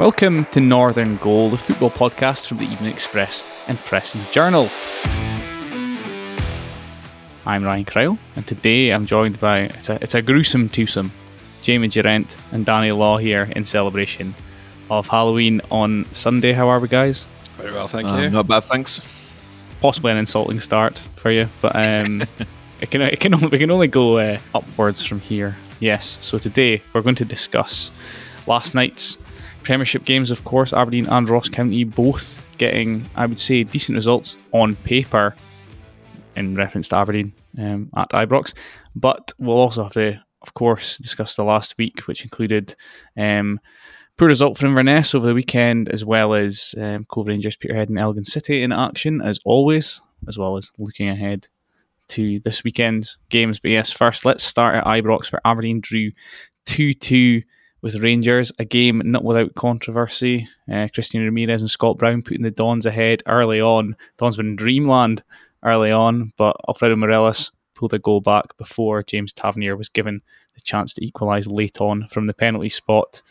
Welcome to Northern Goal, the football podcast from the Evening Express and Press and Journal. I'm Ryan Cryle, and today I'm joined by it's a, it's a gruesome twosome, Jamie Durrant and Danny Law here in celebration of Halloween on Sunday. How are we, guys? Very well, thank Um, you. not bad, thanks. Possibly an insulting start for you, but um, it can it can only, we can only go uh, upwards from here. Yes. So today we're going to discuss last night's Premiership games. Of course, Aberdeen and Ross County both getting, I would say, decent results on paper in reference to Aberdeen um, at Ibrox. But we'll also have to, of course, discuss the last week, which included um, poor result for Inverness over the weekend, as well as um, Cove Rangers, Peterhead, and Elgin City in action, as always, as well as looking ahead to this weekend's games. But yes, first, let's start at Ibrox, where Aberdeen drew 2 2 with Rangers, a game not without controversy. Uh, Christian Ramirez and Scott Brown putting the Dons ahead early on. Dons were in dreamland early on, but Alfredo Morelos pulled a goal back before James Tavernier was given the chance to equalise late on from the penalty spot.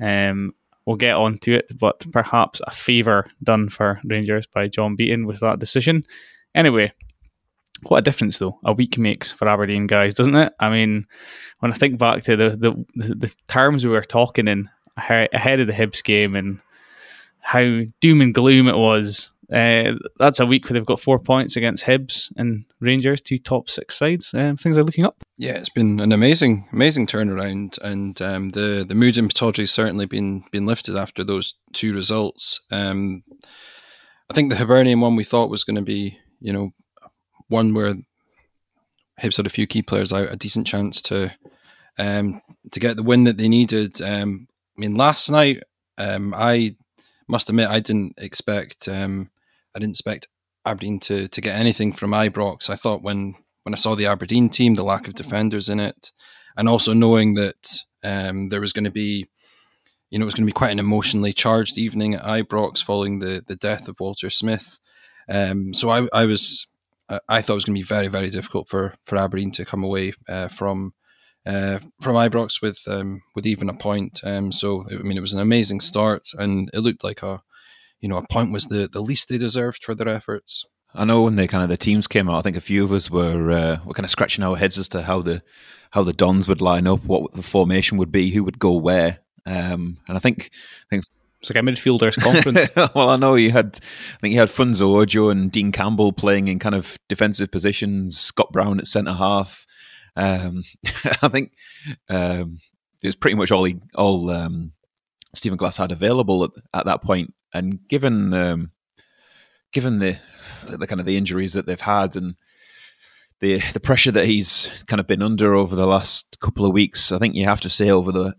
Um, we'll get on to it, but perhaps a favour done for Rangers by John Beaton with that decision. Anyway, what a difference though a week makes for Aberdeen guys, doesn't it? I mean, when I think back to the the, the, terms we were talking in ahead of the Hibs game and how doom and gloom it was, uh, that's a week where they've got four points against Hibs and Rangers, two top six sides. Um, things are looking up. Yeah, it's been an amazing, amazing turnaround, and um, the the mood in Pittodrie certainly been been lifted after those two results. Um, I think the Hibernian one we thought was going to be, you know, one where Hibs had a few key players out, a decent chance to um, to get the win that they needed. Um, I mean, last night, um, I must admit I didn't expect um, I didn't expect Aberdeen to to get anything from Ibrox. I thought when when I saw the Aberdeen team, the lack of defenders in it, and also knowing that um, there was going to be, you know, it was going to be quite an emotionally charged evening at Ibrox following the the death of Walter Smith. Um, so I, I was, I- thought it was going to be very, very difficult for for Aberdeen to come away uh, from. Uh, from Ibrox with um, with even a point, um, so I mean it was an amazing start, and it looked like a, you know, a point was the, the least they deserved for their efforts. I know when the kind of the teams came out, I think a few of us were uh, were kind of scratching our heads as to how the how the Dons would line up, what the formation would be, who would go where. Um, and I think, I think It's like a midfielders conference. well, I know you had, I think you had Funso Ojo and Dean Campbell playing in kind of defensive positions, Scott Brown at centre half. Um, I think um, it was pretty much all he, all um, Stephen Glass had available at, at that point. And given um, given the the kind of the injuries that they've had and the the pressure that he's kind of been under over the last couple of weeks, I think you have to say over the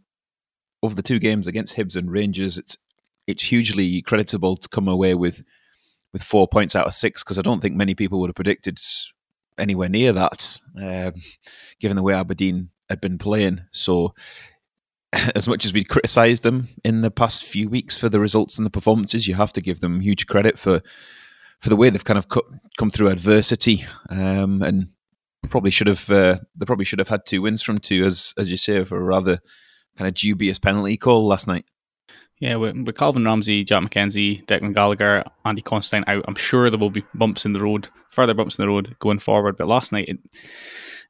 over the two games against Hibs and Rangers, it's it's hugely creditable to come away with with four points out of six because I don't think many people would have predicted anywhere near that, um, given the way Aberdeen had been playing. So, as much as we criticised them in the past few weeks for the results and the performances, you have to give them huge credit for for the way they've kind of co- come through adversity um, and probably should have uh, they probably should have had two wins from two, as as you say, for a rather kind of dubious penalty call last night. Yeah, with, with Calvin Ramsay, Jack McKenzie, Declan Gallagher, Andy Considine out, I'm sure there will be bumps in the road, further bumps in the road going forward. But last night, it,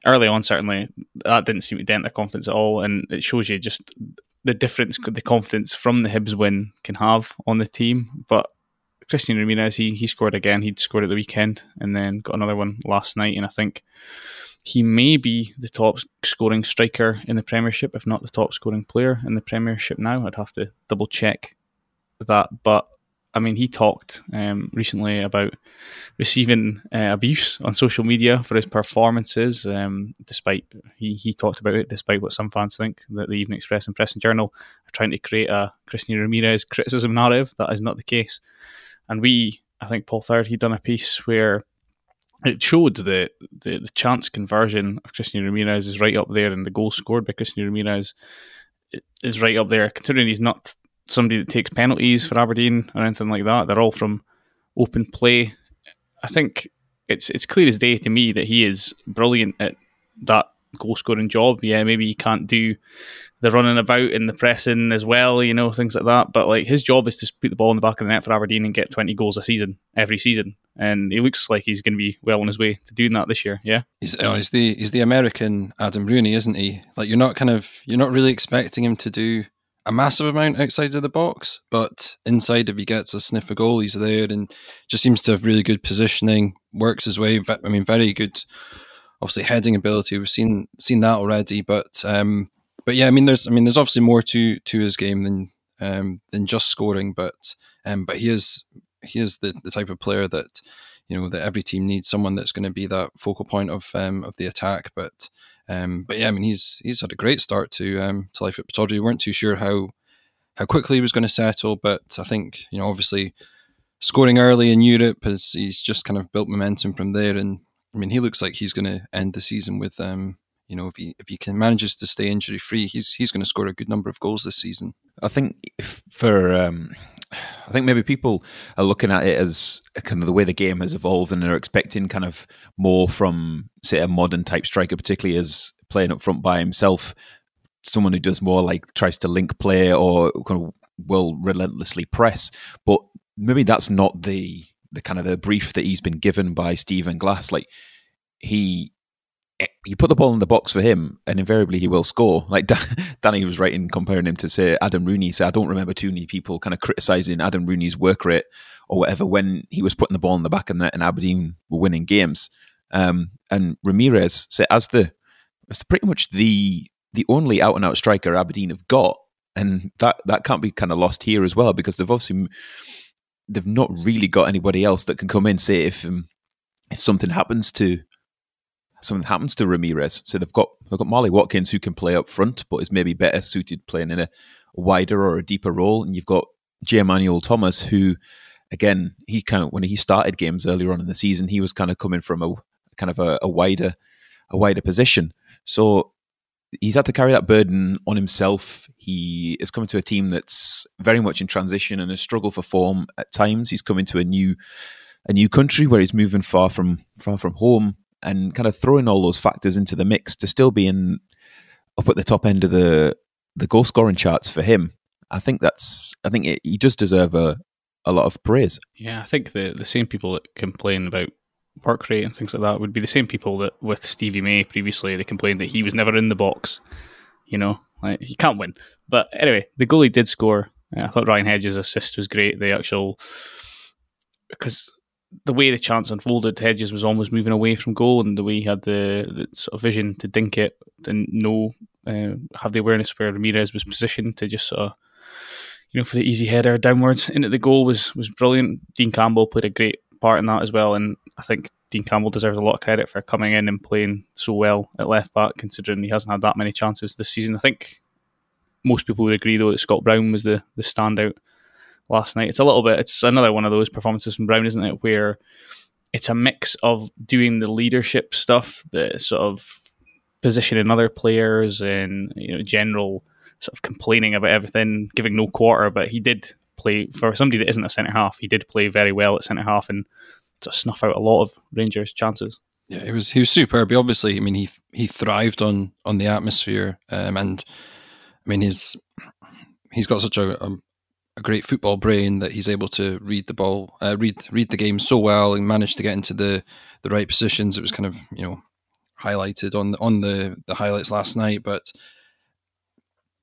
early on, certainly, that didn't seem to dent their confidence at all. And it shows you just the difference the confidence from the Hibs win can have on the team. But Christian Ramirez, he, he scored again. He'd scored at the weekend and then got another one last night. And I think he may be the top scoring striker in the Premiership, if not the top scoring player in the Premiership now. I'd have to double check that. But I mean, he talked um, recently about receiving uh, abuse on social media for his performances. Um, despite he, he talked about it, despite what some fans think that the Evening Express and Press and Journal are trying to create a Christian Ramirez criticism narrative. That is not the case. And we, I think Paul Third, he'd done a piece where it showed the, the the chance conversion of Christian Ramirez is right up there, and the goal scored by Christian Ramirez is right up there. Considering he's not somebody that takes penalties for Aberdeen or anything like that, they're all from open play. I think it's it's clear as day to me that he is brilliant at that goal scoring job. Yeah, maybe he can't do the running about and the pressing as well, you know, things like that. But like his job is to put the ball in the back of the net for Aberdeen and get 20 goals a season every season. And he looks like he's going to be well on his way to doing that this year. Yeah, he's, oh, he's the he's the American Adam Rooney, isn't he? Like you're not kind of you're not really expecting him to do a massive amount outside of the box, but inside, if he gets a sniff of goal, he's there and just seems to have really good positioning. Works his way. I mean, very good. Obviously, heading ability. We've seen seen that already, but um, but yeah, I mean, there's I mean, there's obviously more to to his game than um, than just scoring, but um, but he is he is the the type of player that you know that every team needs someone that's going to be that focal point of um, of the attack, but um, but yeah, I mean, he's he's had a great start to um, to life at Pittodrie. We weren't too sure how how quickly he was going to settle, but I think you know, obviously, scoring early in Europe has he's just kind of built momentum from there. And I mean, he looks like he's going to end the season with um, you know, if he if he can manages to stay injury free, he's he's going to score a good number of goals this season. I think for um, I think maybe people are looking at it as kind of the way the game has evolved and are expecting kind of more from, say, a modern type striker, particularly as playing up front by himself, someone who does more like tries to link play or kind of will relentlessly press. But maybe that's not the the kind of the brief that he's been given by Stephen Glass. Like he you put the ball in the box for him, and invariably he will score. Like Danny was writing, comparing him to say Adam Rooney. So I don't remember too many people kind of criticizing Adam Rooney's work rate or whatever when he was putting the ball in the back of and Aberdeen were winning games. Um, and Ramirez, so as the it's pretty much the the only out and out striker Aberdeen have got, and that that can't be kind of lost here as well because they've obviously they've not really got anybody else that can come in say if um, if something happens to something happens to Ramirez. So they've got they've got Marley Watkins who can play up front, but is maybe better suited playing in a wider or a deeper role. And you've got J. Emmanuel Thomas, who again he kind of when he started games earlier on in the season, he was kind of coming from a kind of a, a wider a wider position. So he's had to carry that burden on himself. He is coming to a team that's very much in transition and a struggle for form at times. He's coming to a new a new country where he's moving far from far from home and kind of throwing all those factors into the mix to still be in up at the top end of the the goal scoring charts for him. I think that's I think it, he does deserve a a lot of praise. Yeah, I think the the same people that complain about work rate and things like that would be the same people that with Stevie May previously they complained that he was never in the box. You know, like, he can't win. But anyway, the goal he did score. I thought Ryan Hedges' assist was great. The actual because the way the chance unfolded, Hedges was almost moving away from goal, and the way he had the, the sort of vision to dink it and know, uh, have the awareness where Ramirez was positioned to just sort of, you know, for the easy header downwards into the goal was was brilliant. Dean Campbell played a great part in that as well, and I think Dean Campbell deserves a lot of credit for coming in and playing so well at left back, considering he hasn't had that many chances this season. I think most people would agree though that Scott Brown was the the standout last night. It's a little bit, it's another one of those performances from Brown, isn't it? Where it's a mix of doing the leadership stuff, the sort of positioning other players and, you know, general sort of complaining about everything, giving no quarter, but he did play for somebody that isn't a centre half. He did play very well at centre half and to snuff out a lot of Rangers' chances. Yeah, he was he was superb. He obviously, I mean, he he thrived on on the atmosphere, um, and I mean, he's he's got such a, a, a great football brain that he's able to read the ball, uh, read read the game so well, and manage to get into the the right positions. It was kind of you know highlighted on the, on the the highlights last night, but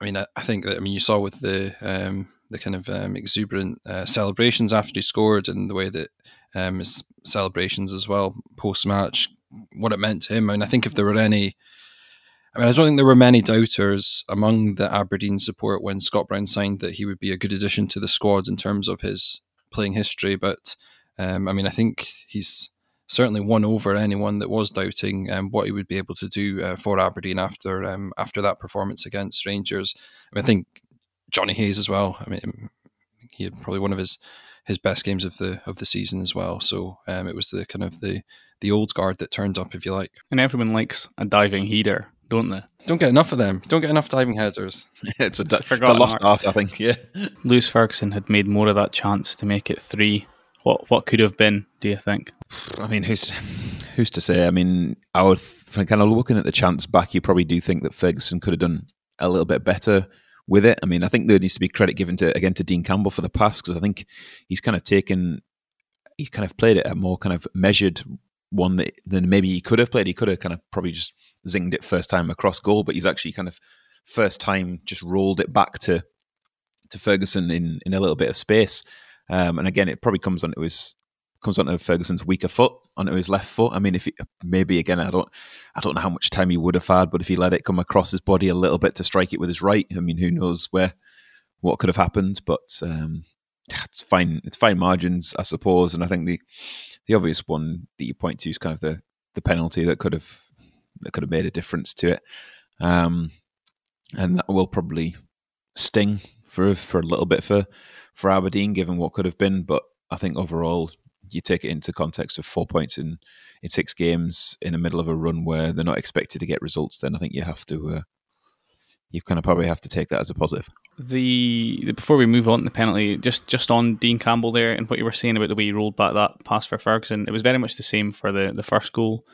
I mean, I, I think that I mean you saw with the um, the kind of um, exuberant uh, celebrations after he scored, and the way that um, his celebrations as well post match, what it meant to him. I mean, I think if there were any I mean, I don't think there were many doubters among the Aberdeen support when Scott Brown signed that he would be a good addition to the squad in terms of his playing history. But um, I mean, I think he's certainly won over anyone that was doubting um, what he would be able to do uh, for Aberdeen after um, after that performance against Rangers. I, mean, I think Johnny Hayes as well. I mean, he had probably one of his his best games of the of the season as well. So um, it was the kind of the the old guard that turned up, if you like. And everyone likes a diving header don't they? Don't get enough of them. Don't get enough diving headers. it's, a, it's, a, it's a lost art, I think. Yeah. Lewis Ferguson had made more of that chance to make it three. What what could have been? Do you think? I mean, who's who's to say? I mean, I would kind of looking at the chance back. You probably do think that Ferguson could have done a little bit better with it. I mean, I think there needs to be credit given to again to Dean Campbell for the pass because I think he's kind of taken, he's kind of played it a more kind of measured one that, than maybe he could have played. He could have kind of probably just zinged it first time across goal, but he's actually kind of first time just rolled it back to to Ferguson in in a little bit of space. Um, and again, it probably comes onto his comes onto Ferguson's weaker foot, onto his left foot. I mean, if he, maybe again, I don't, I don't know how much time he would have had, but if he let it come across his body a little bit to strike it with his right, I mean, who knows where what could have happened? But um, it's fine. It's fine margins, I suppose. And I think the the obvious one that you point to is kind of the the penalty that could have that could have made a difference to it. Um, and that will probably sting for for a little bit for for Aberdeen, given what could have been. But I think overall, you take it into context of four points in in six games in the middle of a run where they're not expected to get results. Then I think you have to. Uh, you kind of probably have to take that as a positive. The before we move on the penalty, just just on Dean Campbell there and what you were saying about the way he rolled back that pass for Ferguson, it was very much the same for the the first goal,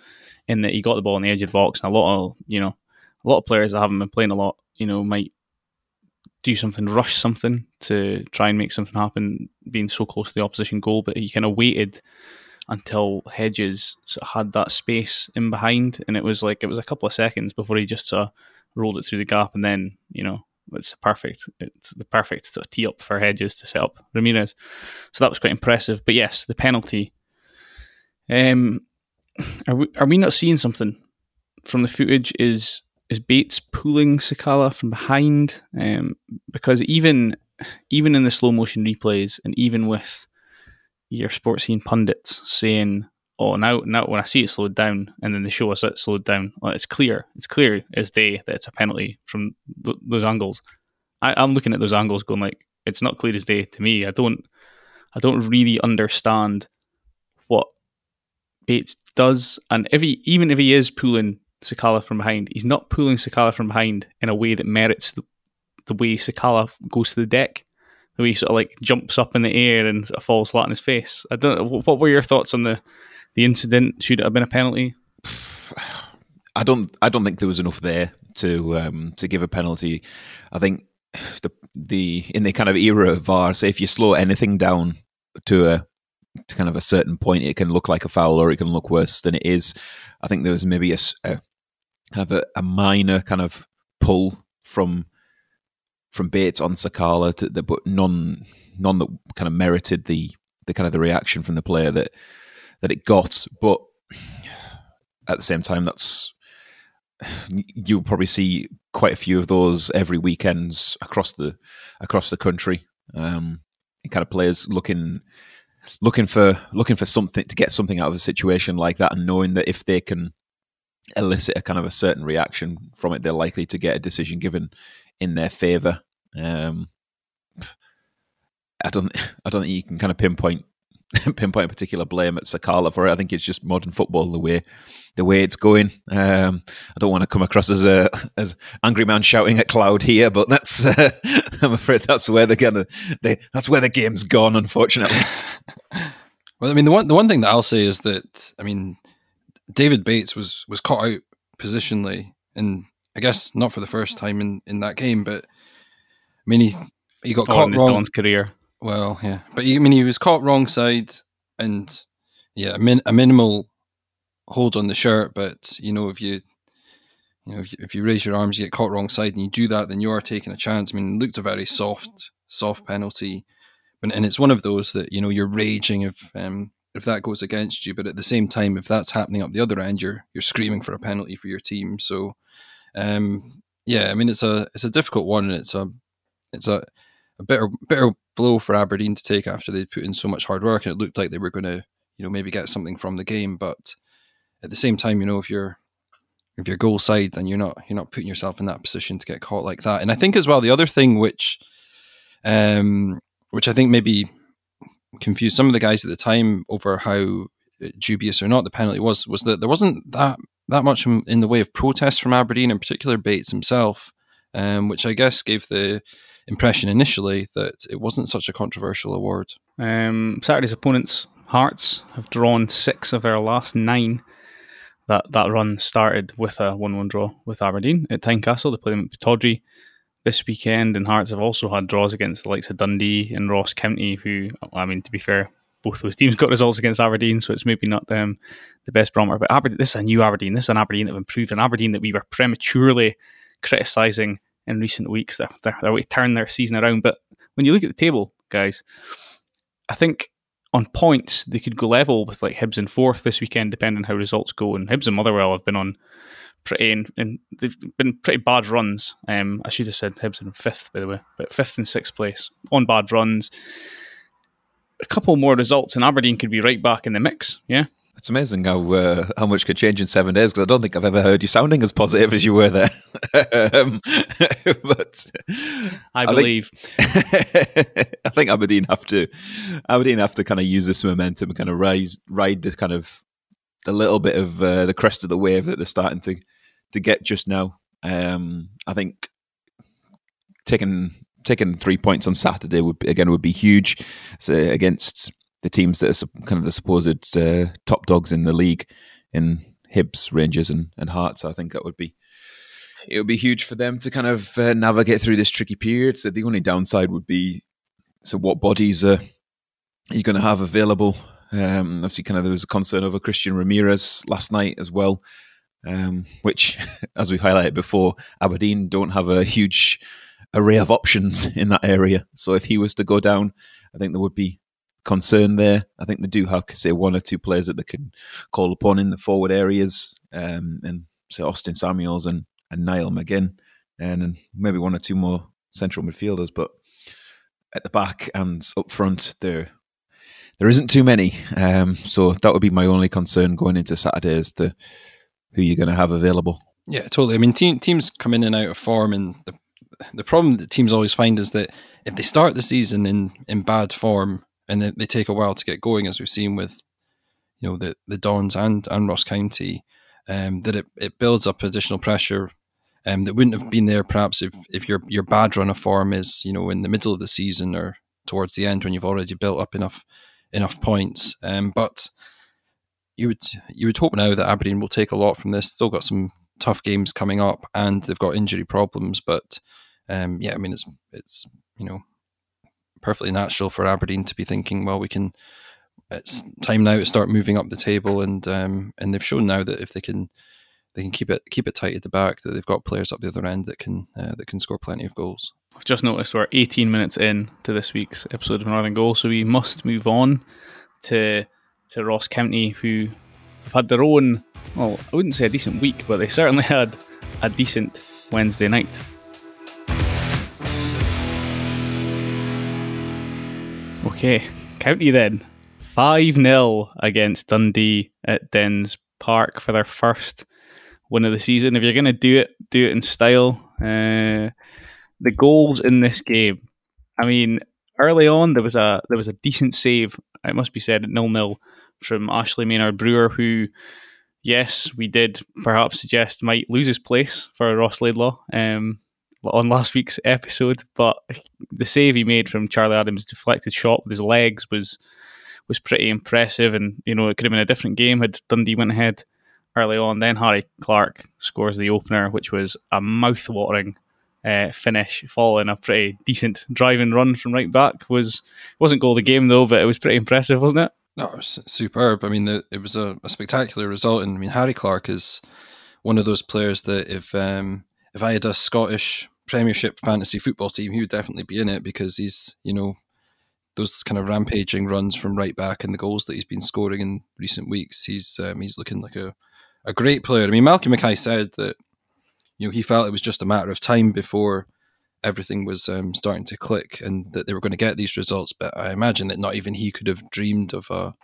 in that he got the ball on the edge of the box, and a lot of you know a lot of players that haven't been playing a lot, you know, might do something, rush something to try and make something happen, being so close to the opposition goal. But he kind of waited until Hedges had that space in behind, and it was like it was a couple of seconds before he just of rolled it through the gap, and then you know it's perfect. It's the perfect sort of tee up for Hedges to set up Ramirez. So that was quite impressive. But yes, the penalty. Um, are we are we not seeing something from the footage? Is is Bates pulling Sakala from behind? Um, because even even in the slow motion replays, and even with your sports scene pundits saying, "Oh, now now when I see it slowed down, and then they show us it slowed down, well, it's clear, it's clear as day that it's a penalty from th- those angles." I, I'm looking at those angles, going like, "It's not clear as day to me." I don't, I don't really understand Bates does, and if he even if he is pulling Sakala from behind. He's not pulling Sakala from behind in a way that merits the, the way Sakala goes to the deck. The way he sort of like jumps up in the air and sort of falls flat on his face. I don't. What were your thoughts on the the incident? Should it have been a penalty? I don't. I don't think there was enough there to um, to give a penalty. I think the the in the kind of era of VAR, say if you slow anything down to a to kind of a certain point, it can look like a foul or it can look worse than it is. I think there was maybe a, a kind of a, a, minor kind of pull from from Bates on Sakala, to the, but none none that kind of merited the the kind of the reaction from the player that that it got. But at the same time, that's you'll probably see quite a few of those every weekends across the across the country. Um, kind of players looking looking for looking for something to get something out of a situation like that, and knowing that if they can elicit a kind of a certain reaction from it, they're likely to get a decision given in their favour. Um, I don't, I don't think you can kind of pinpoint pinpoint a particular blame at Sakala for it. I think it's just modern football the way the way it's going. Um, I don't want to come across as a as angry man shouting at cloud here, but that's uh, I'm afraid that's where they're gonna they, that's where the game's gone, unfortunately. well, I mean the one the one thing that I'll say is that I mean David Bates was was caught out positionally, and I guess not for the first time in in that game, but I mean he he got oh, caught wrong. Don's career. Well, yeah, but I mean, he was caught wrong side, and yeah, a, min- a minimal hold on the shirt. But you know, if you you know if you, if you raise your arms, you get caught wrong side, and you do that, then you are taking a chance. I mean, it looked a very soft, soft penalty, but and it's one of those that you know you're raging if um, if that goes against you, but at the same time, if that's happening up the other end, you're you're screaming for a penalty for your team. So, um, yeah, I mean, it's a it's a difficult one, and it's a it's a a bitter bitter blow for Aberdeen to take after they'd put in so much hard work and it looked like they were going to you know maybe get something from the game but at the same time you know if you're if you're goal side then you're not you're not putting yourself in that position to get caught like that. And I think as well the other thing which um which I think maybe confused some of the guys at the time over how dubious or not the penalty was was that there wasn't that that much in the way of protest from Aberdeen in particular Bates himself um, which I guess gave the impression initially that it wasn't such a controversial award. Um, Saturday's opponents, Hearts, have drawn six of their last nine that that run started with a one-one draw with Aberdeen at Tynecastle. They played them at Pittodrie this weekend, and Hearts have also had draws against the likes of Dundee and Ross County, who, I mean, to be fair, both those teams got results against Aberdeen, so it's maybe not um, the best barometer. But Aberdeen, this is a new Aberdeen. This is an Aberdeen that have improved, an Aberdeen that we were prematurely criticising in recent weeks. They're, they're, they're turn their season around. But when you look at the table, guys, I think on points they could go level with like Hibs in fourth this weekend, depending on how results go. And Hibs and Motherwell have been on pretty and, and they've been pretty bad runs. Um, I should have said Hibs in fifth, by the way, but fifth and sixth place on bad runs. A couple more results, and Aberdeen could be right back in the mix. Yeah, it's amazing how uh, how much could change in seven days because I don't think I've ever heard you sounding as positive as you were there. um, but I believe I think, I think Aberdeen have to Aberdeen have to kind of use this momentum and kind of rise ride this kind of a little bit of uh, the crest of the wave that they're starting to to get just now. Um, I think taking taking three points on Saturday would be, again would be huge so against the teams that are kind of the supposed uh, top dogs in the league in Hibs, Rangers, and, and Hearts. I think that would be it would be huge for them to kind of uh, navigate through this tricky period. So the only downside would be so what bodies are, you going to have available? Um, obviously, kind of there was a concern over Christian Ramirez last night as well, um, which, as we've highlighted before, Aberdeen don't have a huge array of options in that area. So if he was to go down, I think there would be concern there. I think they do have, say, one or two players that they can call upon in the forward areas, um, and say Austin Samuels and, and Niall McGinn, and, and maybe one or two more central midfielders. But at the back and up front, there there isn't too many. Um, so that would be my only concern going into Saturday as to who you're going to have available. Yeah, totally. I mean, team, teams come in and out of form, and the the problem that teams always find is that if they start the season in in bad form and they, they take a while to get going, as we've seen with you know the the Dons and and Ross County, um, that it, it builds up additional pressure um, that wouldn't have been there perhaps if, if your your bad run of form is you know in the middle of the season or towards the end when you've already built up enough enough points. Um, but you would you would hope now that Aberdeen will take a lot from this. Still got some tough games coming up, and they've got injury problems. But um, yeah, I mean it's it's you know perfectly natural for Aberdeen to be thinking, well, we can. It's time now to start moving up the table, and um, and they've shown now that if they can, they can keep it keep it tight at the back. That they've got players up the other end that can uh, that can score plenty of goals. I've just noticed we're 18 minutes in to this week's episode of Northern Goal, so we must move on to to Ross County, who have had their own. Well, I wouldn't say a decent week, but they certainly had a decent Wednesday night. Okay, County then. 5 0 against Dundee at Dens Park for their first win of the season. If you're going to do it, do it in style. Uh, the goals in this game, I mean, early on there was a there was a decent save. It must be said at nil nil from Ashley Maynard Brewer, who, yes, we did perhaps suggest might lose his place for Ross Laidlaw. Um, on last week's episode, but the save he made from Charlie Adams' deflected shot with his legs was was pretty impressive, and you know it could have been a different game had Dundee went ahead early on. Then Harry Clarke scores the opener, which was a mouth-watering uh, finish, following a pretty decent driving run from right back. was wasn't goal of the game though, but it was pretty impressive, wasn't it? No, it was superb. I mean, the, it was a, a, spectacular result, and I mean Harry Clarke is one of those players that if um, if I had a Scottish Premiership fantasy football team, he would definitely be in it because he's, you know, those kind of rampaging runs from right back and the goals that he's been scoring in recent weeks. He's um, he's looking like a, a great player. I mean, Malcolm Mackay said that you know he felt it was just a matter of time before everything was um, starting to click and that they were going to get these results. But I imagine that not even he could have dreamed of a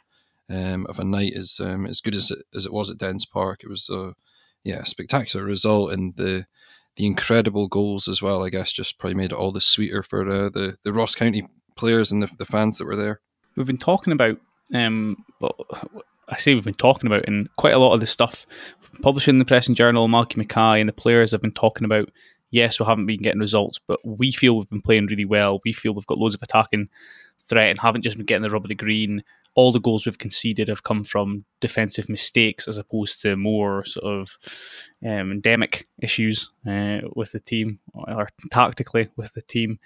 um, of a night as um, as good as it, as it was at Dens Park. It was a yeah spectacular result and the the incredible goals as well. I guess just probably made it all the sweeter for uh, the the Ross County players and the, the fans that were there. We've been talking about, um, I say we've been talking about, and quite a lot of the stuff publishing in the Press and Journal, Malky Mackay and the players have been talking about. Yes, we haven't been getting results, but we feel we've been playing really well. We feel we've got loads of attacking threat and haven't just been getting the rub of the green all the goals we've conceded have come from defensive mistakes as opposed to more sort of um, endemic issues uh, with the team or tactically with the team.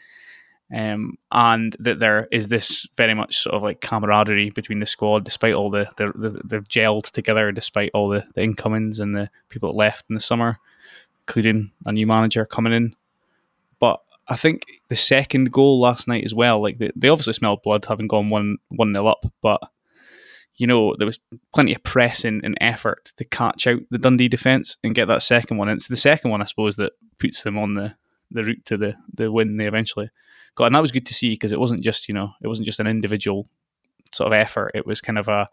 Um, and that there is this very much sort of like camaraderie between the squad, despite all the, the, the they've gelled together, despite all the, the incomings and the people that left in the summer, including a new manager coming in. I think the second goal last night as well, like they, they obviously smelled blood having gone one one nil up, but you know there was plenty of pressing and effort to catch out the Dundee defence and get that second one. And it's the second one, I suppose, that puts them on the, the route to the the win they eventually got, and that was good to see because it wasn't just you know it wasn't just an individual sort of effort. It was kind of a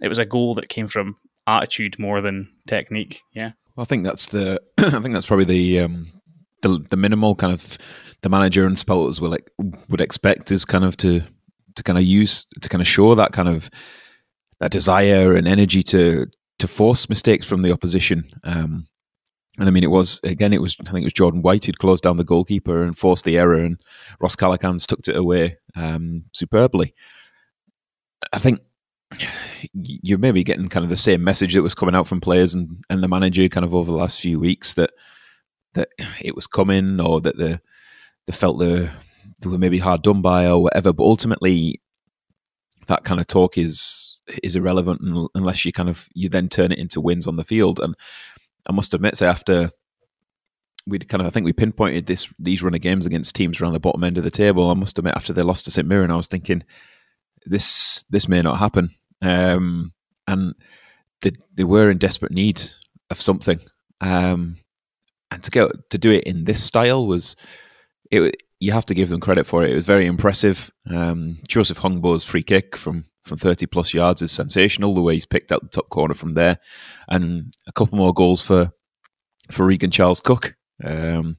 it was a goal that came from attitude more than technique. Yeah. Well, I think that's the I think that's probably the um, the the minimal kind of the manager and supporters will like would expect is kind of to to kind of use to kind of show that kind of that desire and energy to to force mistakes from the opposition. Um, and I mean, it was again, it was I think it was Jordan White who'd closed down the goalkeeper and forced the error, and Ross Callachan's tucked it away um, superbly. I think you're maybe getting kind of the same message that was coming out from players and, and the manager kind of over the last few weeks that that it was coming or that the they felt they, they were maybe hard done by or whatever. But ultimately, that kind of talk is is irrelevant unless you kind of you then turn it into wins on the field. And I must admit, say after we'd kind of I think we pinpointed this these run of games against teams around the bottom end of the table. I must admit, after they lost to St Mirren, I was thinking this this may not happen. Um, and they they were in desperate need of something. Um, and to go to do it in this style was it. You have to give them credit for it. It was very impressive. Um, Joseph Hungbo's free kick from from 30 plus yards is sensational. The way he's picked out the top corner from there, and a couple more goals for for Regan Charles Cook, um,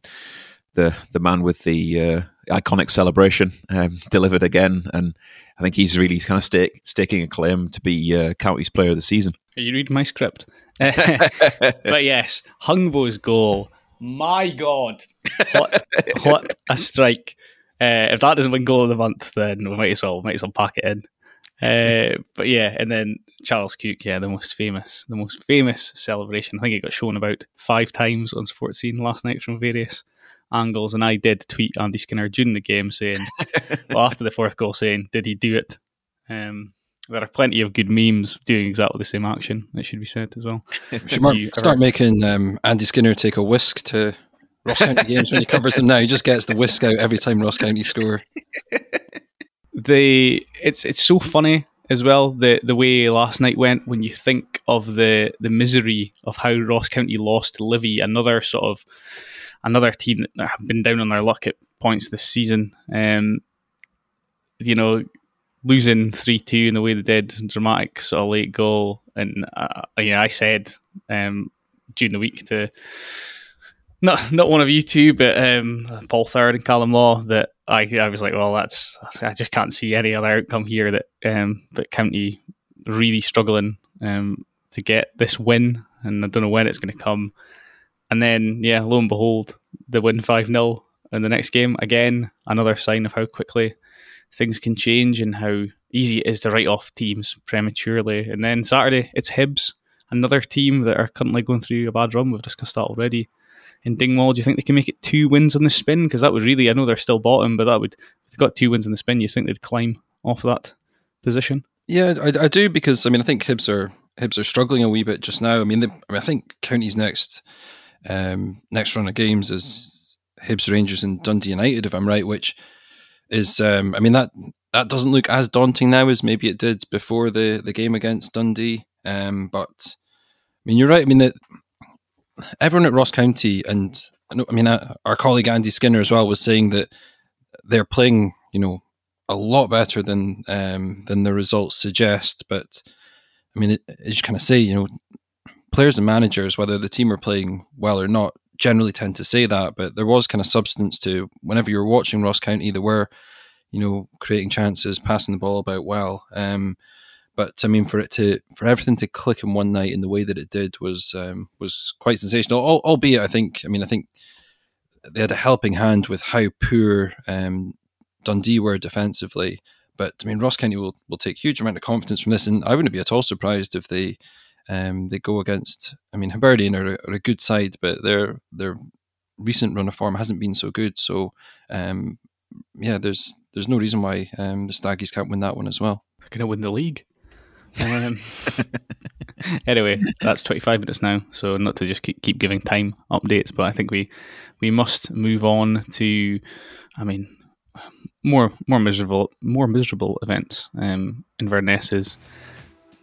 the the man with the uh, iconic celebration, um, delivered again, and I think he's really kind of stake, staking a claim to be uh, county's player of the season. You read my script, but yes, Hungbo's goal my God, what what a strike! Uh, if that doesn't win goal of the month, then we might as well might as well pack it in. Uh, but yeah, and then Charles Cook, yeah, the most famous, the most famous celebration. I think it got shown about five times on Sports Scene last night from various angles, and I did tweet Andy Skinner during the game saying, well, after the fourth goal, saying, "Did he do it?" Um, there are plenty of good memes doing exactly the same action. That should be said as well. should Mark start making um, Andy Skinner take a whisk to Ross County games when he covers them now. He just gets the whisk out every time Ross County score. The it's it's so funny as well the the way last night went when you think of the the misery of how Ross County lost to Livi, another sort of another team that have been down on their luck at points this season. Um, you know, losing three two in the way they did, dramatic sort of late goal, and uh, yeah, I said um, during the week to not not one of you two, but um, Paul Third and Callum Law that I I was like, well, that's I just can't see any other outcome here that um, but County really struggling um, to get this win, and I don't know when it's going to come. And then, yeah, lo and behold, the win 5 0 in the next game. Again, another sign of how quickly things can change and how easy it is to write off teams prematurely. And then Saturday, it's Hibs, another team that are currently going through a bad run. We've discussed that already. In Dingwall, do you think they can make it two wins on the spin? Because that would really, I know they're still bottom, but that would, if they got two wins in the spin, you think they'd climb off that position? Yeah, I, I do because I mean I think Hibs are Hibs are struggling a wee bit just now. I mean, they, I, mean I think County's next um, next run of games is Hibs Rangers and Dundee United, if I'm right, which is um, I mean that that doesn't look as daunting now as maybe it did before the the game against Dundee. Um, but I mean, you're right. I mean that everyone at Ross County and I mean uh, our colleague Andy Skinner as well was saying that they're playing, you know, a lot better than um, than the results suggest. But I mean, as you kind of say, you know, players and managers, whether the team are playing well or not, generally tend to say that, but there was kind of substance to whenever you were watching Ross County, there were, you know, creating chances, passing the ball about well. Um, but I mean, for it to for everything to click in one night in the way that it did was um, was quite sensational. albeit, I think, I mean, I think they had a helping hand with how poor um, Dundee were defensively. but I mean, Ross County will, will take huge amount of confidence from this, and I wouldn't be at all surprised if they um, they go against. I mean, Hibernian are, are a good side, but their their recent run of form hasn't been so good. So, um, yeah, there's there's no reason why um, the Staggies can't win that one as well. Going to win the league. Um, anyway, that's 25 minutes now, so not to just keep, keep giving time updates, but I think we we must move on to, I mean, more more miserable more miserable events. Um, Inverness's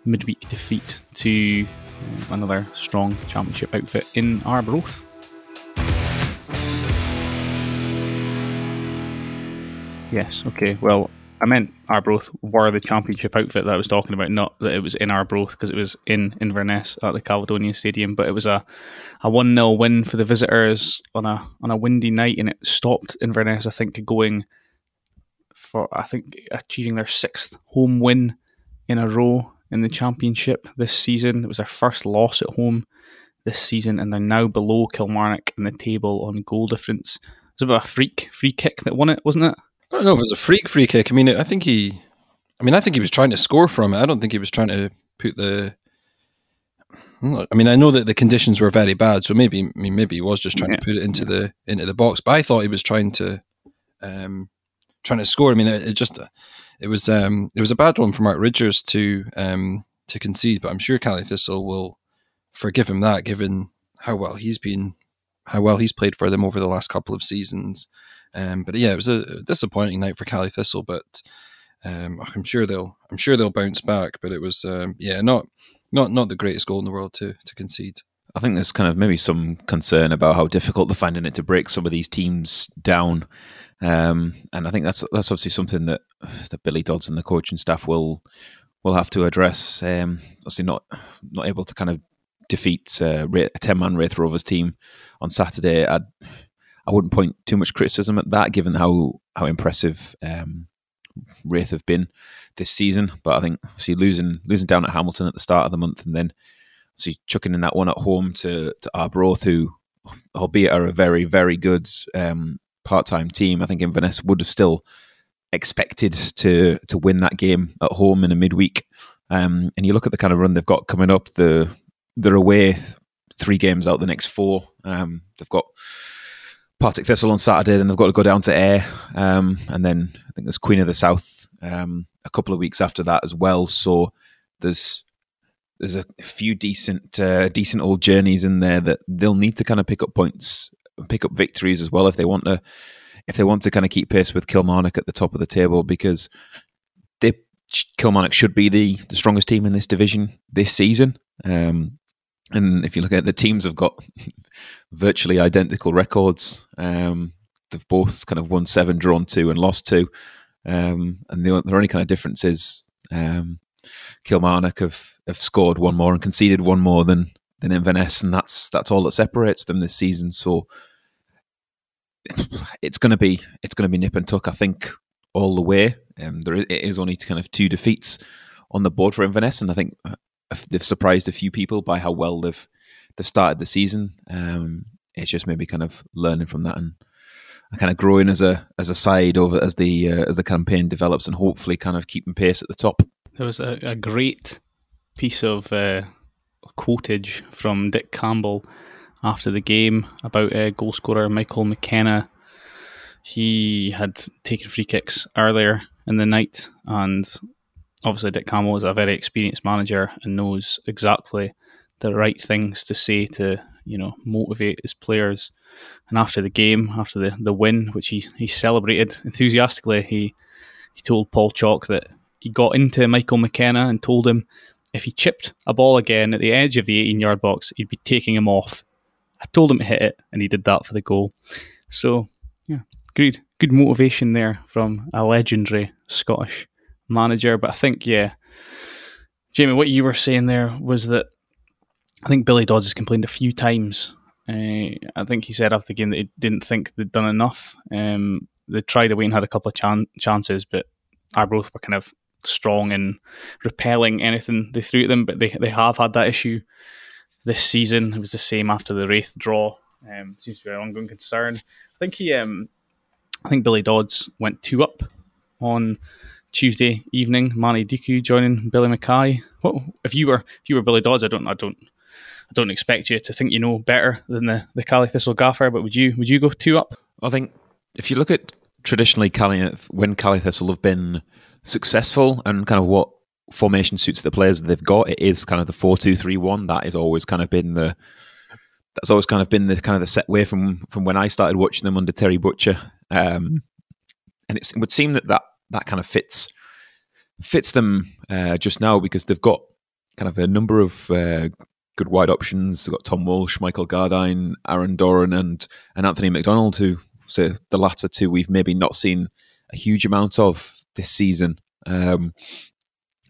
midweek defeat to another strong championship outfit in Arbroath. Yes. Okay. Well, I meant Arbroath were the championship outfit that I was talking about, not that it was in Arbroath because it was in Inverness at the Caledonian Stadium. But it was a a one 0 win for the visitors on a on a windy night, and it stopped Inverness, I think, going for I think achieving their sixth home win in a row in the championship this season. It was their first loss at home this season, and they're now below Kilmarnock in the table on goal difference. It was about a freak free kick that won it, wasn't it? I don't know if it was a freak free kick. I mean, I think he, I mean, I think he was trying to score from it. I don't think he was trying to put the. I mean, I know that the conditions were very bad, so maybe, I mean, maybe he was just trying yeah. to put it into yeah. the into the box. But I thought he was trying to, um, trying to score. I mean, it, it just, it was, um, it was a bad one for Mark Ridgers to, um, to concede. But I'm sure Caley Thistle will forgive him that, given how well he's been, how well he's played for them over the last couple of seasons. Um, but yeah, it was a disappointing night for Caley Thistle, but um, I'm sure they'll I'm sure they'll bounce back. But it was um, yeah, not not not the greatest goal in the world to to concede. I think there's kind of maybe some concern about how difficult they're finding it to break some of these teams down. Um, and I think that's that's obviously something that that Billy Dodds and the coaching staff will will have to address. Um, obviously, not not able to kind of defeat uh, a ten man Raith Rovers team on Saturday. I'd, I wouldn't point too much criticism at that, given how how impressive um, Raith have been this season. But I think see losing losing down at Hamilton at the start of the month, and then see chucking in that one at home to to Arbroath, who albeit are a very very good um, part time team. I think Inverness would have still expected to to win that game at home in a midweek. Um, and you look at the kind of run they've got coming up. The they're away three games out the next four. Um, they've got Partick Thistle on Saturday, then they've got to go down to Ayr, um, and then I think there's Queen of the South um, a couple of weeks after that as well. So there's there's a few decent uh, decent old journeys in there that they'll need to kind of pick up points, pick up victories as well if they want to if they want to kind of keep pace with Kilmarnock at the top of the table because they Kilmarnock should be the the strongest team in this division this season. Um, and if you look at the teams have got virtually identical records. Um, they've both kind of won seven, drawn two, and lost two. Um, and the, the only kind of difference is um, Kilmarnock have, have scored one more and conceded one more than than Inverness, and that's that's all that separates them this season. So it's going to be it's going to be nip and tuck, I think, all the way. Um, there is, it is only kind of two defeats on the board for Inverness, and I think uh, they've surprised a few people by how well they've they've started the season. Um, it's just maybe kind of learning from that and kind of growing as a as a side over as the uh, as the campaign develops and hopefully kind of keeping pace at the top. There was a, a great piece of uh, quotage from Dick Campbell after the game about uh, goal scorer Michael McKenna. He had taken free kicks earlier in the night, and obviously Dick Campbell is a very experienced manager and knows exactly the right things to say to you know motivate his players. And after the game, after the, the win, which he, he celebrated enthusiastically, he he told Paul Chalk that he got into Michael McKenna and told him if he chipped a ball again at the edge of the 18 yard box, he'd be taking him off. I told him to hit it, and he did that for the goal. So, yeah, good, good motivation there from a legendary Scottish manager. But I think, yeah, Jamie, what you were saying there was that I think Billy Dodds has complained a few times. Uh, I think he said after the game that he didn't think they'd done enough. Um, they tried away and had a couple of chan- chances, but Arbroath were kind of strong in repelling anything they threw at them. But they they have had that issue this season. It was the same after the Raith draw. Um, seems to be an ongoing concern. I think he, um, I think Billy Dodds went two up on Tuesday evening, Manny Duku joining Billy Mackay. What if you were if you were Billy Dodds? I don't I don't I don't expect you to think you know better than the the Caley Thistle gaffer, but would you would you go two up? I think if you look at traditionally Caley when Caley Thistle have been successful and kind of what formation suits the players they've got, it is kind of the four two three one. That has always kind of been the that's always kind of been the kind of the set way from from when I started watching them under Terry Butcher. Um, and it would seem that that, that kind of fits fits them uh, just now because they've got kind of a number of uh, good wide options. They've got Tom Walsh, Michael Gardyne, Aaron Doran, and and Anthony McDonald, who so the latter two we've maybe not seen a huge amount of this season. Um,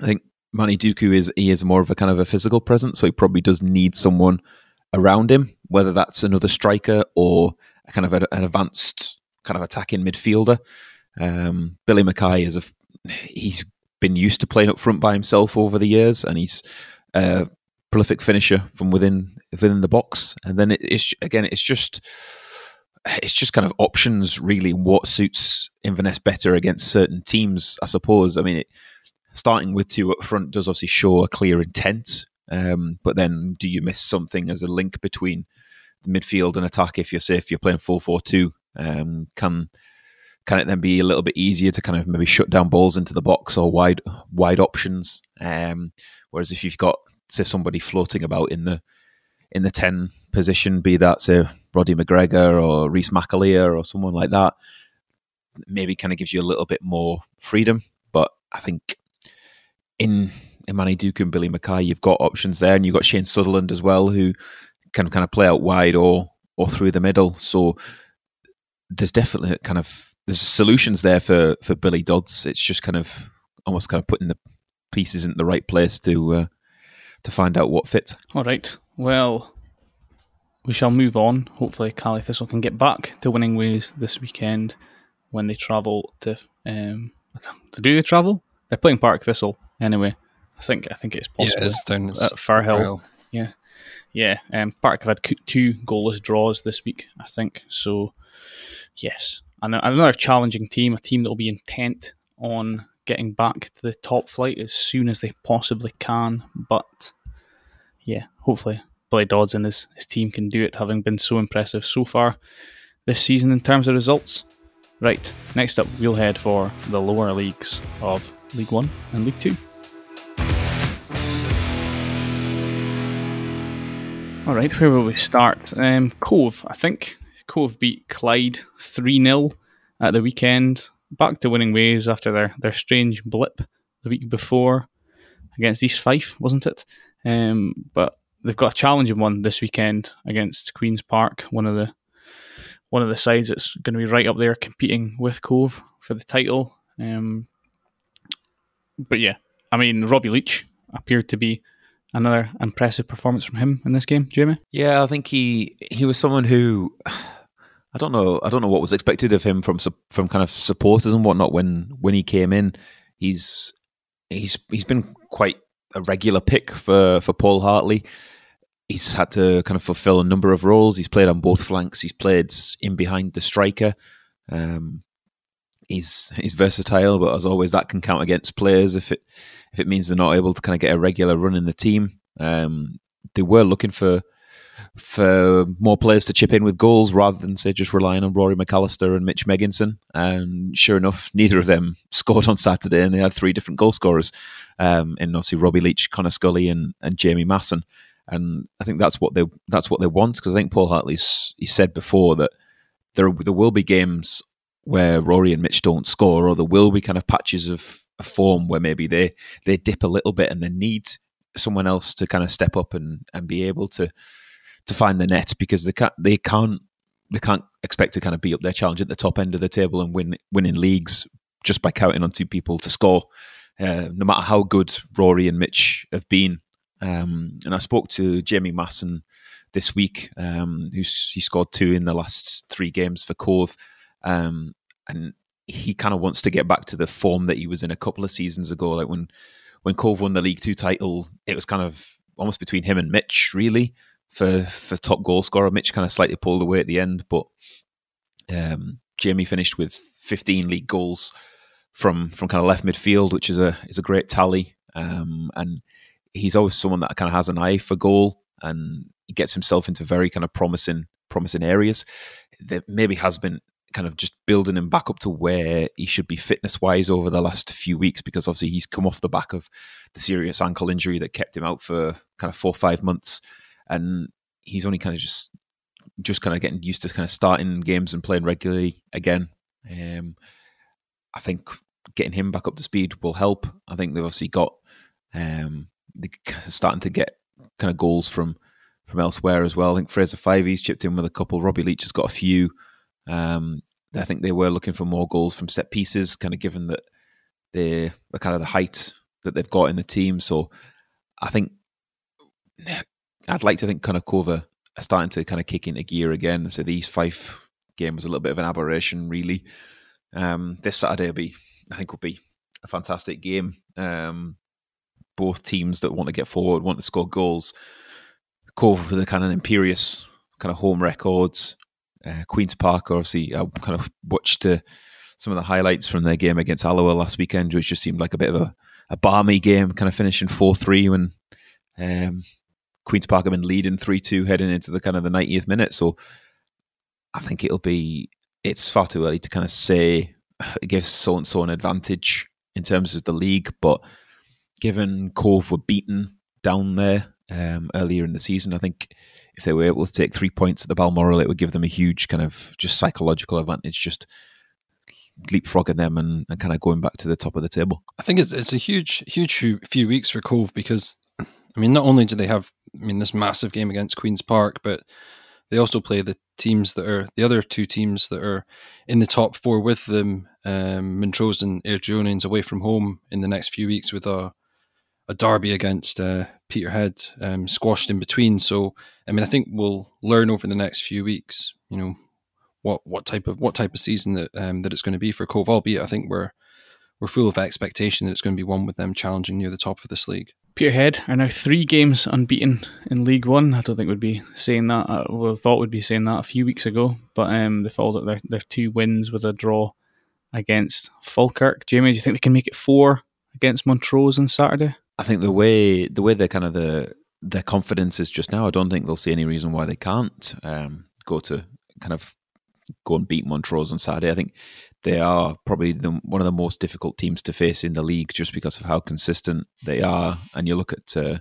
I think Manny Duku is he is more of a kind of a physical presence, so he probably does need someone around him, whether that's another striker or a kind of a, an advanced kind of attacking midfielder. Um, Billy Mackay is a he's been used to playing up front by himself over the years, and he's a prolific finisher from within within the box. And then it, it's again, it's just it's just kind of options really what suits Inverness better against certain teams. I suppose. I mean, it, starting with two up front does obviously show a clear intent, um, but then do you miss something as a link between the midfield and attack? If you're say if you're playing four four two, um, can can it then be a little bit easier to kind of maybe shut down balls into the box or wide wide options? Um, whereas if you've got say somebody floating about in the in the ten position, be that say Roddy MacGregor or Reece McAlear or someone like that, maybe kind of gives you a little bit more freedom. But I think in Manny Duku and Billy Mackay, you've got options there, and you've got Shane Sutherland as well, who can kind of play out wide or or through the middle. So there's definitely kind of there's solutions there for for Billy Dodds. It's just kind of almost kind of putting the pieces in the right place to uh, to find out what fits. All right. Well, we shall move on. Hopefully, Caley Thistle can get back to winning ways this weekend when they travel to. Um, to do they travel? They're playing Partick Thistle anyway. I think I think it's possible. Yeah, it's down at Firhill. Yeah, yeah. Um, Partick have had two goalless draws this week. I think so. Yes, and another challenging team, a team that will be intent on getting back to the top flight as soon as they possibly can. But yeah, hopefully Billy Dodds and his, his team can do it, having been so impressive so far this season in terms of results. Right, next up, we'll head for the lower leagues of League One and League Two. All right, where will we start? Um, Cove, I think. Cove beat Clyde 3 0 at the weekend, back to winning ways after their, their strange blip the week before against East Fife, wasn't it? Um, but they've got a challenging one this weekend against Queens Park, one of the one of the sides that's going to be right up there competing with Cove for the title. Um, but yeah, I mean Robbie Leitch appeared to be another impressive performance from him in this game, Jamie. Yeah, I think he he was someone who I don't know. I don't know what was expected of him from from kind of supporters and whatnot when when he came in. He's he's he's been quite a regular pick for for Paul Hartley. He's had to kind of fulfill a number of roles. He's played on both flanks. He's played in behind the striker. Um, he's he's versatile, but as always, that can count against players if it if it means they're not able to kind of get a regular run in the team. Um, they were looking for for more players to chip in with goals rather than say just relying on Rory McAllister and Mitch Megginson. And sure enough, neither of them scored on Saturday, and they had three different goal scorers. Um, and obviously Robbie Leitch, Connor Scully, and, and Jamie Masson. And I think that's what they that's what they want because I think Paul Hartley's he said before that there there will be games where Rory and Mitch don't score, or there will be kind of patches of, of form where maybe they they dip a little bit and they need someone else to kind of step up and and be able to to find the net because they can't they can't they can't expect to kind of be up their challenge at the top end of the table and win winning leagues just by counting on two people to score. Uh, no matter how good Rory and Mitch have been, um, and I spoke to Jamie Masson this week, um, who he scored two in the last three games for Cove, um, and he kind of wants to get back to the form that he was in a couple of seasons ago, like when when Cove won the League Two title. It was kind of almost between him and Mitch, really for for top goal scorer. Mitch kind of slightly pulled away at the end, but um, Jamie finished with 15 league goals from from kind of left midfield, which is a is a great tally. Um, and he's always someone that kind of has an eye for goal, and he gets himself into very kind of promising promising areas. That maybe has been kind of just building him back up to where he should be fitness wise over the last few weeks because obviously he's come off the back of the serious ankle injury that kept him out for kind of four or five months and he's only kind of just just kind of getting used to kind of starting games and playing regularly again. Um, I think getting him back up to speed will help. I think they've obviously got um, they're starting to get kind of goals from from elsewhere as well. I think Fraser Fyvie's chipped in with a couple. Robbie Leitch has got a few um, I think they were looking for more goals from set pieces, kind of given that they're kind of the height that they've got in the team. So I think I'd like to think kind of Cover are starting to kind of kick into gear again. So the East Fife game was a little bit of an aberration, really. Um, this Saturday will be, I think, will be a fantastic game. Um, both teams that want to get forward, want to score goals. Cove with a kind of imperious kind of home records uh, Queens Park. Obviously, I kind of watched uh, some of the highlights from their game against Alloa last weekend, which just seemed like a bit of a, a balmy game, kind of finishing four three when um, Queens Park have been leading three two heading into the kind of the 90th minute. So I think it'll be it's far too early to kind of say it gives so and so an advantage in terms of the league, but given Cove were beaten down there um, earlier in the season, I think if they were able to take three points at the Balmoral, it would give them a huge kind of just psychological advantage, just leapfrogging them and, and kind of going back to the top of the table. I think it's it's a huge huge few, few weeks for Cove because I mean not only do they have I mean this massive game against Queens Park, but they also play the teams that are the other two teams that are in the top four with them, um, Montrose and Airdrieonians away from home in the next few weeks with a a derby against uh, Peterhead um, squashed in between. So I mean, I think we'll learn over the next few weeks. You know, what what type of what type of season that um, that it's going to be for Cove. Albeit, I think we're we're full of expectation that it's going to be one with them challenging near the top of this league. Peterhead are now three games unbeaten in League One. I don't think we'd be saying that. I would have thought we'd be saying that a few weeks ago, but um, they followed their their two wins with a draw against Falkirk. Jamie, do you think they can make it four against Montrose on Saturday? I think the way the way they're kind of the their confidence is just now. I don't think they'll see any reason why they can't um, go to kind of go and beat Montrose on Saturday. I think they are probably the, one of the most difficult teams to face in the league just because of how consistent they are. And you look at uh,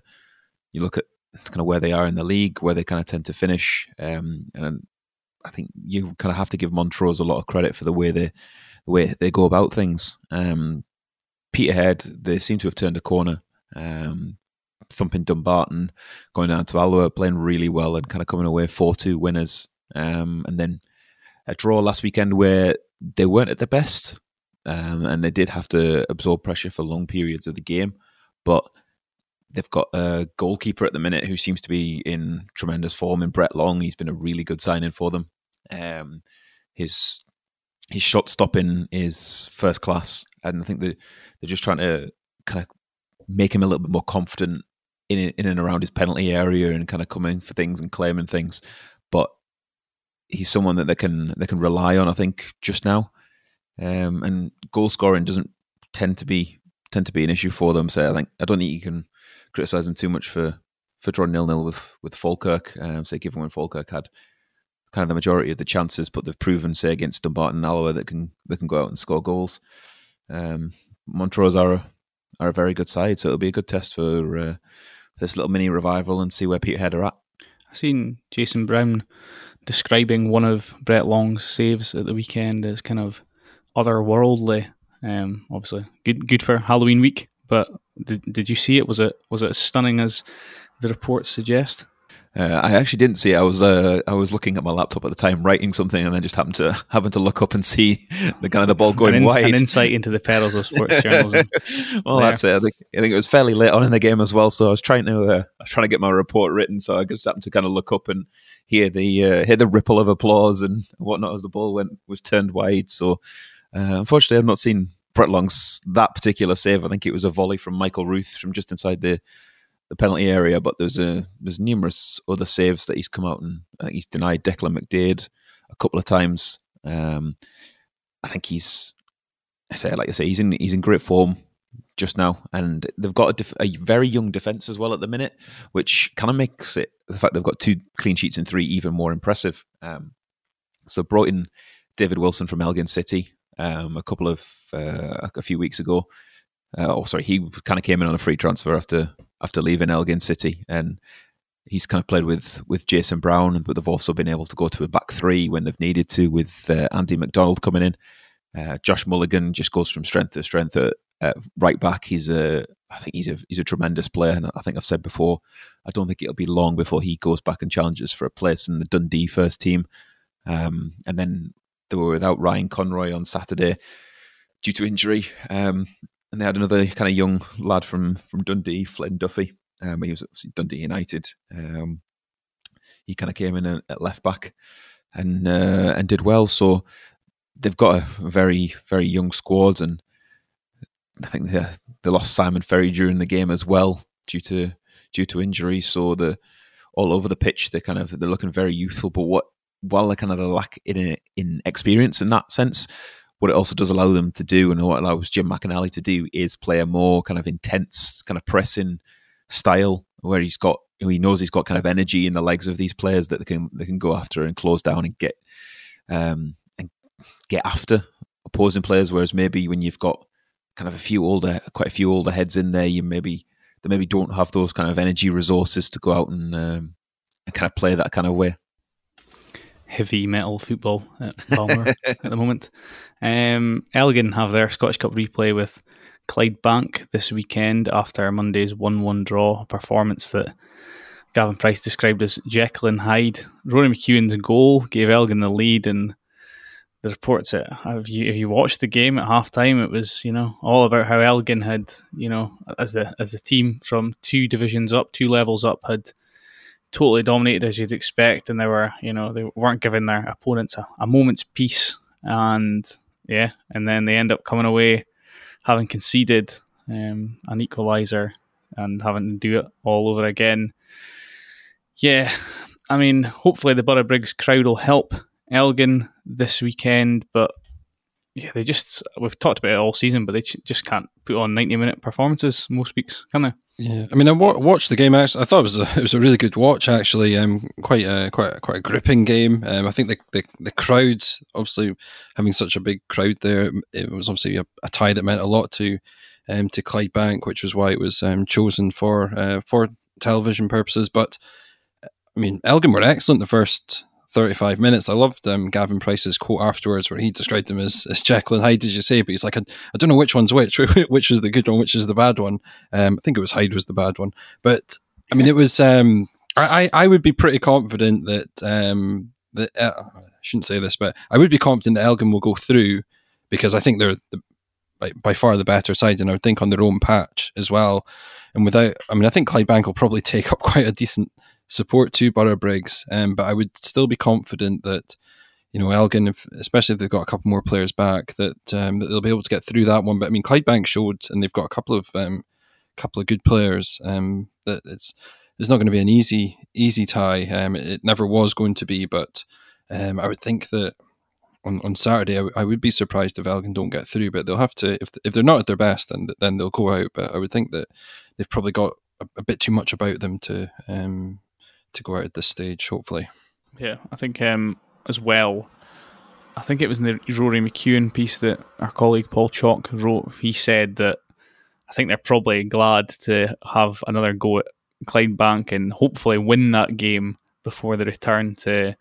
you look at kind of where they are in the league, where they kind of tend to finish, um, and I think you kind of have to give Montrose a lot of credit for the way they the way they go about things. Um, Peterhead, they seem to have turned a corner um, thumping Dumbarton, going down to Alloa, playing really well and kind of coming away 4 2 winners. Um, and then a draw last weekend where they weren't at the best um, and they did have to absorb pressure for long periods of the game. But they've got a goalkeeper at the minute who seems to be in tremendous form in Brett Long. He's been a really good signing for them. Um, his his shot stopping is first class, and I think they're, they're just trying to kind of make him a little bit more confident in in and around his penalty area and kind of coming for things and claiming things. But he's someone that they can they can rely on. I think just now, um, and goal scoring doesn't tend to be tend to be an issue for them. So I think I don't think you can criticize them too much for for drawing nil nil with with Falkirk. Um, say given when Falkirk had kind of the majority of the chances, but they've proven say against Dumbarton and Alloa that can they can go out and score goals. Um, Montrose are a, are a very good side, so it'll be a good test for uh, this little mini revival and see where Peterhead are at. I've seen Jason Brown describing one of Brett Long's saves at the weekend as kind of otherworldly. Um, obviously, good good for Halloween week. But did, did you see it? Was it was it as stunning as the reports suggest? Uh, I actually didn't see it. I was uh, I was looking at my laptop at the time, writing something, and then just happened to happen to look up and see the kind of the ball going an, wide. An insight into the perils of sports journalism. well, there. that's it. I think, I think, it was fairly late on in the game as well, so I was trying to uh, I was trying to get my report written. So I just happened to kind of look up and hear the uh, hear the ripple of applause and whatnot as the ball went was turned wide. So uh, unfortunately, I've not seen Brett Long's that particular save. I think it was a volley from Michael Ruth from just inside the the penalty area, but there's a there's numerous other saves that he's come out and think he's denied Declan McDaid a couple of times. Um, I think he's I say, like I say, he's in he's in great form just now, and they've got a, def- a very young defense as well at the minute, which kind of makes it the fact they've got two clean sheets in three even more impressive. Um, so brought in David Wilson from Elgin City um, a couple of uh, a few weeks ago. Uh, oh, sorry, he kind of came in on a free transfer after after leaving Elgin City, and he's kind of played with with Jason Brown, but they've also been able to go to a back three when they've needed to with uh, Andy McDonald coming in. Uh, Josh Mulligan just goes from strength to strength at, at, right back. He's a, I think he's a he's a tremendous player, and I think I've said before, I don't think it'll be long before he goes back and challenges for a place in the Dundee first team. Um, and then they were without Ryan Conroy on Saturday due to injury, um, and they had another kind of young lad from from Dundee, Flynn Duffy. Um, he was obviously Dundee United. Um, he kind of came in at left back and uh, and did well. So they've got a very very young squad, and I think they they lost Simon Ferry during the game as well due to due to injury. So the all over the pitch, they're kind of they're looking very youthful. But what while they kind of lack in in experience in that sense, what it also does allow them to do, and what allows Jim McInally to do, is play a more kind of intense, kind of pressing style where he's got he knows he's got kind of energy in the legs of these players that they can they can go after and close down and get um, and get after opposing players. Whereas maybe when you've got kind of a few older, quite a few older heads in there, you maybe they maybe don't have those kind of energy resources to go out and um, and kind of play that kind of way. Heavy metal football at Balmoor at the moment. Um, Elgin have their Scottish Cup replay with Clydebank this weekend after Monday's 1 1 draw, a performance that Gavin Price described as Jekyll and Hyde. Rory McEwen's goal gave Elgin the lead, and the reports that if you you watched the game at halftime, it was you know all about how Elgin had you know as the as the team from two divisions up, two levels up, had totally dominated as you'd expect, and they were you know they weren't giving their opponents a, a moment's peace, and yeah, and then they end up coming away having conceded um, an equaliser and having to do it all over again. Yeah, I mean, hopefully the Borough Briggs crowd will help Elgin this weekend, but yeah, they just we've talked about it all season, but they just can't put on ninety minute performances most weeks, can they? Yeah, I mean, I watched the game. Actually, I thought it was a, it was a really good watch. Actually, um, quite a quite quite a gripping game. Um, I think the, the the crowd, obviously having such a big crowd there, it was obviously a, a tie that meant a lot to um to Clydebank, which was why it was um chosen for uh, for television purposes. But I mean, Elgin were excellent the first 35 minutes. I loved um, Gavin Price's quote afterwards where he described them as, as Jekyll and Hyde, did you say? But he's like, I, I don't know which one's which, which is the good one, which is the bad one. Um, I think it was Hyde was the bad one. But I mean, it was, um, I, I would be pretty confident that, um, that uh, I shouldn't say this, but I would be confident that Elgin will go through because I think they're the, by, by far the better side, and I would think on their own patch as well. And without, I mean, I think Clydebank will probably take up quite a decent support to Borough Briggs, um, but I would still be confident that you know Elgin, if, especially if they've got a couple more players back, that um, that they'll be able to get through that one. But I mean, Clydebank showed, and they've got a couple of um, couple of good players. Um, that it's it's not going to be an easy easy tie. Um, it, it, never was going to be, but um, I would think that. On, on Saturday, I, w- I would be surprised if Elgin don't get through, but they'll have to. If if they're not at their best, then then they'll go out. But I would think that they've probably got a, a bit too much about them to um, to go out at this stage, hopefully. Yeah, I think um, as well. I think it was in the Rory McEwen piece that our colleague Paul Chalk wrote. He said that I think they're probably glad to have another go at Clydebank and hopefully win that game before they return to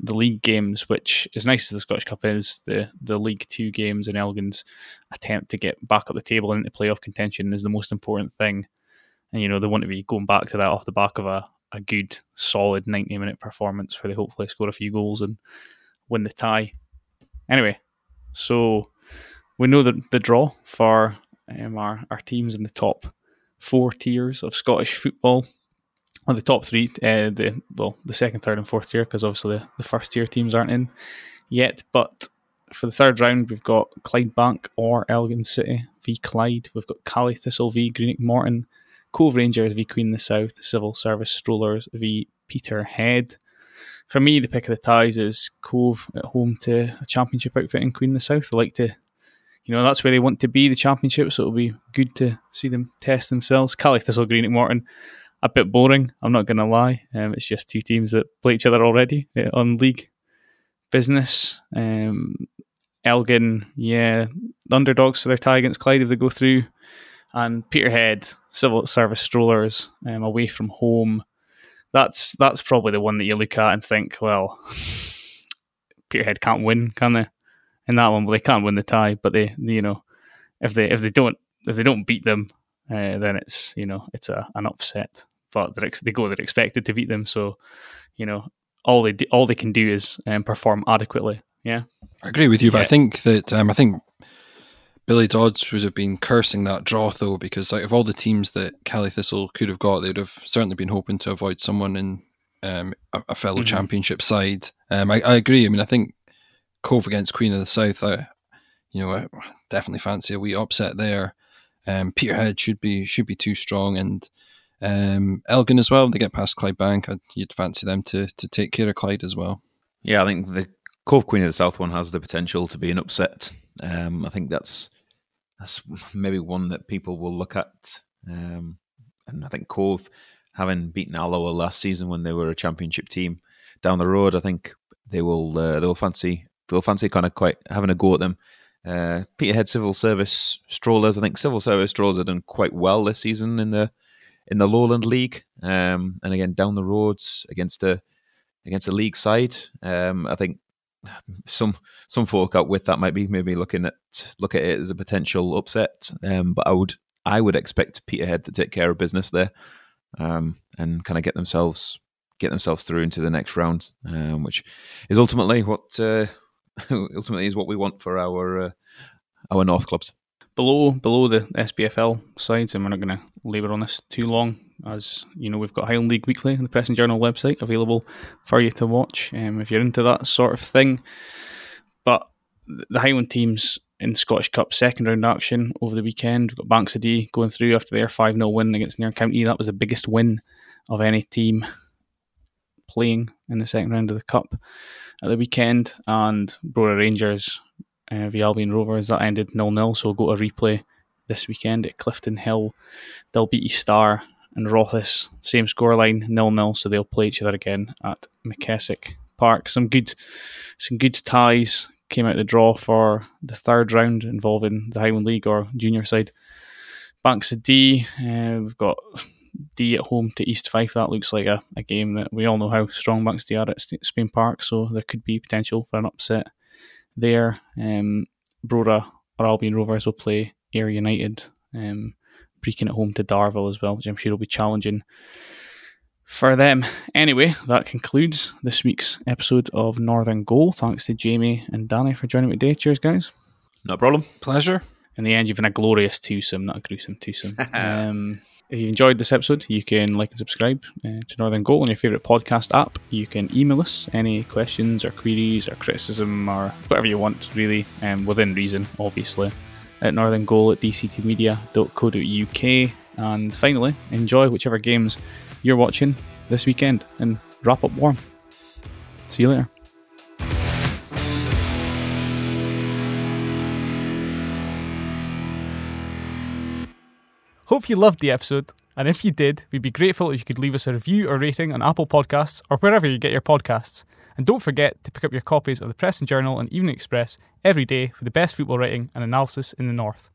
the league games, which as nice as the Scottish Cup is. The the League Two games and Elgin's attempt to get back up the table into playoff contention is the most important thing. And you know they want to be going back to that off the back of a, a good, solid 90 minute performance where they hopefully score a few goals and win the tie. Anyway, so we know the, the draw for um, our, our teams in the top four tiers of Scottish football. Well, the top three, uh, the well, the second, third, and fourth tier, because obviously the, the first tier teams aren't in yet. But for the third round, we've got Clydebank or Elgin City v Clyde. We've got Caley Thistle v Greenock Morton, Cove Rangers v Queen the South, Civil Service Strollers v Peterhead. For me, the pick of the ties is Cove at home to a championship outfit in Queen the South. I like to you know that's where they want to be, the championship. So it'll be good to see them test themselves. Caley Thistle, Greenock Morton, a bit boring. I'm not going to lie. Um, it's just two teams that play each other already uh, on league business. Um, Elgin, yeah, underdogs for their tie against Clyde if they go through, and Peterhead, civil service strollers um, away from home. That's that's probably the one that you look at and think, well, Peterhead can't win, can they? In that one, well, they can't win the tie, but they, you know, if they if they don't if they don't beat them, uh, then it's you know it's a an upset. But they go they're expected to beat them, so you know all they do, all they can do is um, perform adequately. Yeah, I agree with you, but yeah. I think that um, I think Billy Dodds would have been cursing that draw though, because out of all the teams that Caley Thistle could have got, they'd have certainly been hoping to avoid someone in um, a, a, fellow mm-hmm. championship side. Um, I, I, agree. I mean, I think Cove against Queen of the South, I, you know, I definitely fancy a wee upset there. Um, Peterhead should be should be too strong, and um, Elgin as well. They get past Clydebank. I'd, you'd fancy them to to take care of Clyde as well. Yeah, I think the Cove Queen of the South one has the potential to be an upset. Um, I think that's that's maybe one that people will look at. Um, and I think Cove, having beaten Alloa last season when they were a championship team down the road, I think they will uh, they'll fancy they'll fancy kind of quite having a go at them. Uh, Peterhead Civil Service Strollers, I think Civil Service Strollers have done quite well this season in the in the Lowland League, um, and again down the roads against a against a league side. Um, I think some some folk out with that might be maybe looking at look at it as a potential upset. Um, but I would I would expect Peterhead to take care of business there um, and kind of get themselves get themselves through into the next round, um, which is ultimately what uh, ultimately is what we want for our uh, our North clubs below below the SPFL sides, and we're not going to labour on this too long, as you know, we've got Highland League Weekly on the Press and Journal website available for you to watch um, if you're into that sort of thing. But the Highland teams in Scottish Cup second round action over the weekend, we've got Banks Dee going through after their 5 0 win against Nairn County. That was the biggest win of any team playing in the second round of the Cup at the weekend, and Brora Rangers uh, the Albion Rovers. That ended 0 0, so we'll go to replay this weekend at Cliftonhill. Beat Star and Rothes, same scoreline 0 0, so they'll play each other again at Mackessack Park. Some good, some good ties came out the draw for the third round involving the Highland League or junior side. Banks o' Dee, uh, we've got Dee at home to East Fife. That looks like a, a game that we all know how strong Banks Dee are at Spain Park, so there could be potential for an upset there. Um, Brora or Albion Rovers will play Ayr United, um, Brechin at home to Darvel as well, which I'm sure will be challenging for them. Anyway, that concludes this week's episode of Northern Goal. Thanks to Jamie and Danny for joining me today. Cheers, guys. No problem. Pleasure. In the end, you've been a glorious twosome, not a gruesome twosome. um, if you enjoyed this episode, you can like and subscribe uh, to Northern Goal on your favourite podcast app. You can email us any questions or queries or criticism or whatever you want, really, um, within reason, obviously, at northerngoal at dctmedia.co.uk. And finally, enjoy whichever games you're watching this weekend and wrap up warm. See you later. Hope you loved the episode, and if you did, we'd be grateful if you could leave us a review or rating on Apple Podcasts or wherever you get your podcasts. And don't forget to pick up your copies of the Press and Journal and Evening Express every day for the best football writing and analysis in the North.